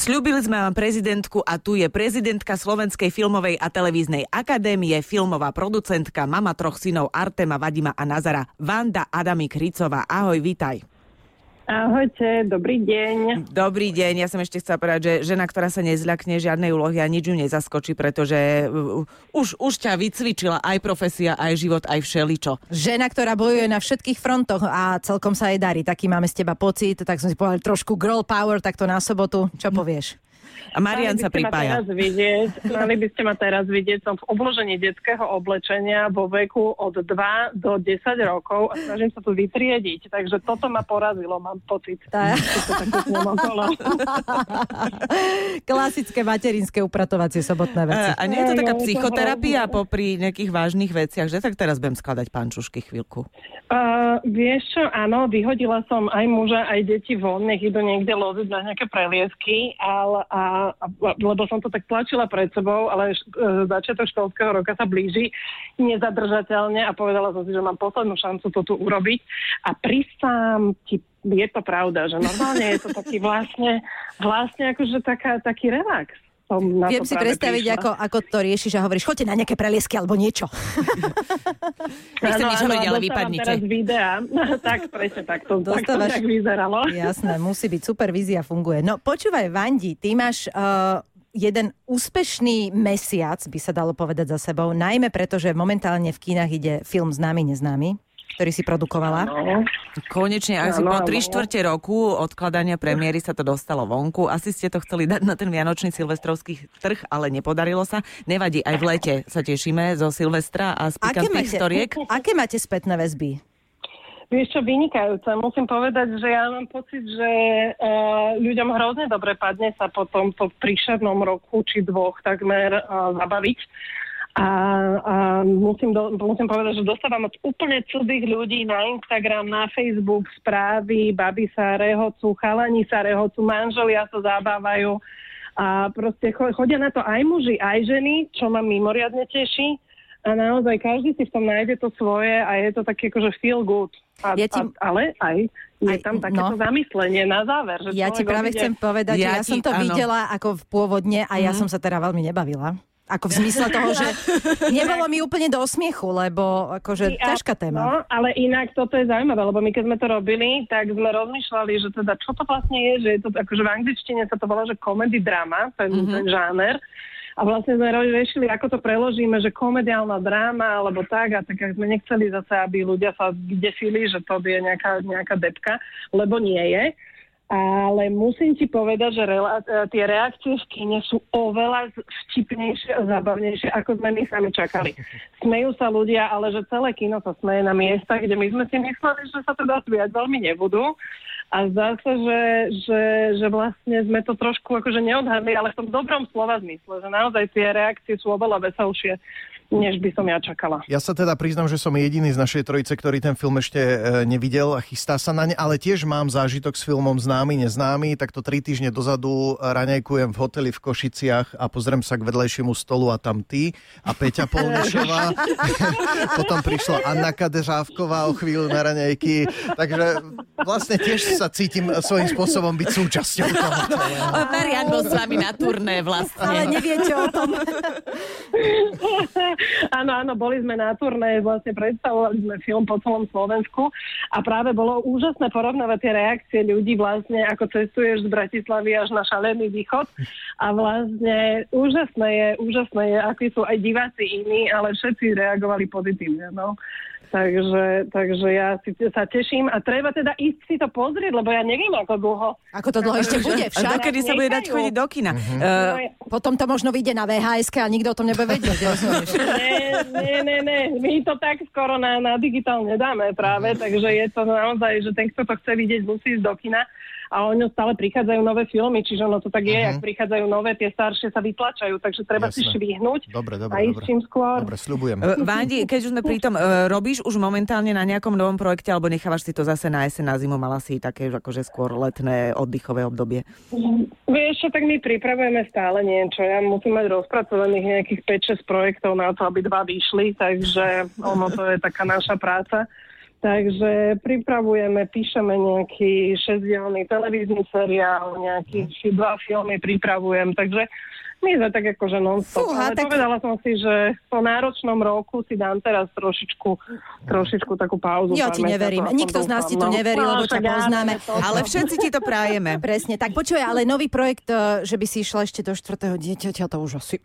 Sľubili sme vám prezidentku a tu je prezidentka Slovenskej filmovej a televíznej akadémie, filmová producentka, mama troch synov Artema, Vadima a Nazara, Vanda Adamik Ricová. Ahoj, vitaj. Ahojte, dobrý deň. Dobrý deň, ja som ešte chcela povedať, že žena, ktorá sa nezľakne žiadnej úlohy a nič ju nezaskočí, pretože uh, už, už ťa vycvičila aj profesia, aj život, aj všeličo. Žena, ktorá bojuje na všetkých frontoch a celkom sa jej darí. Taký máme z teba pocit, tak som si povedal trošku girl power takto na sobotu. Čo povieš? A Marian sa pripája. Mali by, vidieť, mali by ste ma teraz vidieť, som v obložení detského oblečenia vo veku od 2 do 10 rokov a snažím sa tu vytriediť. Takže toto ma porazilo, mám pocit. Tá. Klasické materinské upratovacie sobotné veci. A, a nie je to taká psychoterapia popri nejakých vážnych veciach, že tak teraz budem skladať pančušky chvíľku. Uh, vieš čo, áno, vyhodila som aj muža, aj deti von, nech idú niekde loviť na nejaké preliesky, ale a a, lebo som to tak tlačila pred sebou, ale š, e, začiatok školského roka sa blíži nezadržateľne a povedala som si, že mám poslednú šancu to tu urobiť. A prisám ti je to pravda, že normálne je to taký vlastne, vlastne akože taká, taký relax som na Viem to si predstaviť, ako, ako to riešiš a hovoríš, choďte na nejaké preliesky alebo niečo. Nechcem nič hovoriť, ale vypadnite. teraz videa. tak, presne tak to, tak to tak vyzeralo. Jasné, musí byť supervízia, funguje. No počúvaj, Vandi, ty máš uh, jeden úspešný mesiac, by sa dalo povedať za sebou, najmä preto, že momentálne v kínach ide film Známy, neznámy ktorý si produkovala. Ano. Konečne, asi po tri štvrte roku odkladania premiéry sa to dostalo vonku. Asi ste to chceli dať na ten vianočný silvestrovský trh, ale nepodarilo sa. Nevadí, aj v lete sa tešíme zo Silvestra a z pikantných storiek. Aké máte spätné väzby? Vieš čo, vynikajúce. Musím povedať, že ja mám pocit, že uh, ľuďom hrozne dobre padne sa po tomto príšernom roku či dvoch takmer uh, zabaviť a, a musím, do, musím povedať, že dostávam od úplne cudzých ľudí na Instagram, na Facebook správy, baby sa rehocú, chalani sa rehocú, manželia sa zabávajú a proste chodia na to aj muži, aj ženy, čo ma mimoriadne teší a naozaj každý si v tom nájde to svoje a je to také akože feel good. A, ja ti... a, ale aj je tam takéto no. zamyslenie na záver. Že ja ti práve chcem povedať, ja, že ja som to áno. videla ako v pôvodne a ja mm. som sa teda veľmi nebavila. Ako v zmysle toho, že nebolo mi úplne do smiechu, lebo akože I, ťažká téma. No, ale inak toto je zaujímavé, lebo my keď sme to robili, tak sme rozmýšľali, že teda čo to vlastne je, že je to akože v angličtine sa to volá, že comedy drama, ten, mm-hmm. ten žáner. A vlastne sme riešili, ako to preložíme, že komediálna dráma, alebo tak, a tak sme nechceli zase, aby ľudia sa desili, že to je nejaká, nejaká depka, lebo nie je. Ale musím ti povedať, že rela- e, tie reakcie v kine sú oveľa vtipnejšie a zábavnejšie, ako sme my sami čakali. Smejú sa ľudia, ale že celé kino sa smeje na miesta, kde my sme si mysleli, že sa teda smiať veľmi nebudú. A zdá sa, že, že, že vlastne sme to trošku akože neodhadli, ale v tom dobrom slova zmysle, že naozaj tie reakcie sú oveľa veselšie než by som ja čakala. Ja sa teda priznam, že som jediný z našej trojice, ktorý ten film ešte e, nevidel a chystá sa na ne, ale tiež mám zážitok s filmom Známy, neznámy, tak to tri týždne dozadu raňajkujem v hoteli v Košiciach a pozriem sa k vedlejšiemu stolu a tam ty a Peťa Polnišová. Potom prišla Anna Kadežávková o chvíľu na raňajky, takže vlastne tiež sa cítim svojím spôsobom byť súčasťou toho. Marian bol s vami na turné vlastne. Ale neviete o tom. áno, áno, boli sme na turné, vlastne predstavovali sme film po celom Slovensku a práve bolo úžasné porovnávať tie reakcie ľudí vlastne, ako cestuješ z Bratislavy až na šalený východ a vlastne úžasné je, úžasné je, akí sú aj diváci iní, ale všetci reagovali pozitívne. No. Takže, takže ja si, sa teším a treba teda ísť si to pozrieť, lebo ja neviem, ako dlho. Ako to dlho ešte bude? Však. A dokedy sa bude dať chodiť do kina? Uh-huh. Uh, potom to možno vyjde na VHS a nikto o tom nebude vedieť. nie, nie, nie, nie. My to tak skoro na, na digitál nedáme práve, takže je to naozaj, že ten, kto to chce vidieť, musí ísť do kina a o ňo stále prichádzajú nové filmy, čiže ono to tak je, uh-huh. ak prichádzajú nové, tie staršie sa vytlačajú, takže treba Jasne. si švihnúť dobre, dobre, a ísť čím skôr. Dobre, sľubujem. Uh, Vandi, keď už sme pri tom, uh, robíš už momentálne na nejakom novom projekte, alebo nechávaš si to zase na jeseň, na zimu, mala si také akože skôr letné oddychové obdobie? Vieš čo, tak my pripravujeme stále niečo. Ja musím mať rozpracovaných nejakých 5-6 projektov na to, aby dva vyšli, takže ono to je taká naša práca. Takže pripravujeme, píšeme nejaký šesťdielný televízny seriál, nejaký dva filmy pripravujem, takže my sme tak akože non-stop, Fúha, ale tak- povedala som si, že po náročnom roku si dám teraz trošičku, trošičku takú pauzu. Ja ti neverím. mesiacov, Nikto z nás ti to no. neverí, lebo ťa poznáme. to- Ale všetci ti to prajeme. Presne, tak počuj, ale nový projekt, e, že by si išla ešte do štvrtého dieťaťa, to už asi...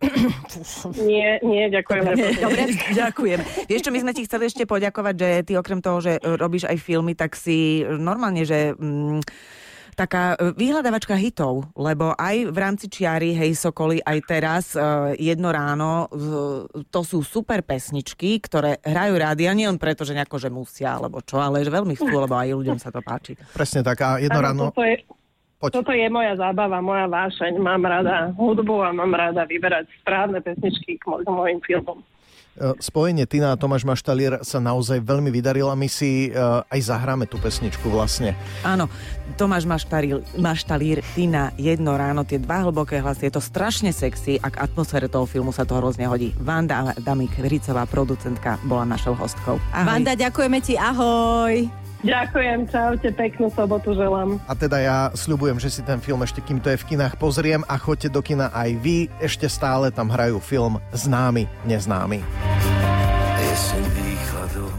Nie, nie, ďakujem. Dobre, ďakujem. Vieš čo, my sme ti chceli ešte poďakovať, že ty okrem toho, že e, robíš aj filmy, tak si normálne, že... Mm, taká e, vyhľadávačka hitov, lebo aj v rámci Čiary, hej Sokoly, aj teraz e, jedno ráno, to sú super pesničky, ktoré hrajú rádi a nie len preto, že nejako, že musia, alebo čo, ale že veľmi chcú, lebo aj ľuďom sa to páči. Presne tak. A jedno Áno, ráno... Toto je, Poď. toto je moja zábava, moja vášeň. Mám rada hudbu a mám rada vyberať správne pesničky k mojim filmom. E, Spojenie Tina a Tomáš Maštalier sa naozaj veľmi vydarilo a my si e, aj zahráme tú pesničku vlastne. Áno, Tomáš Maštalír, Maštalír, Tina, jedno ráno, tie dva hlboké hlasy, je to strašne sexy a k atmosfére toho filmu sa to hrozne hodí. Vanda Damik, Ricová producentka, bola našou hostkou. Ahoj. Vanda, ďakujeme ti, ahoj. Ďakujem, čaute, peknú sobotu želám. A teda ja sľubujem, že si ten film ešte kým to je v kinách pozriem a choďte do kina aj vy. Ešte stále tam hrajú film Známy, neznámy. Jeseň výchladov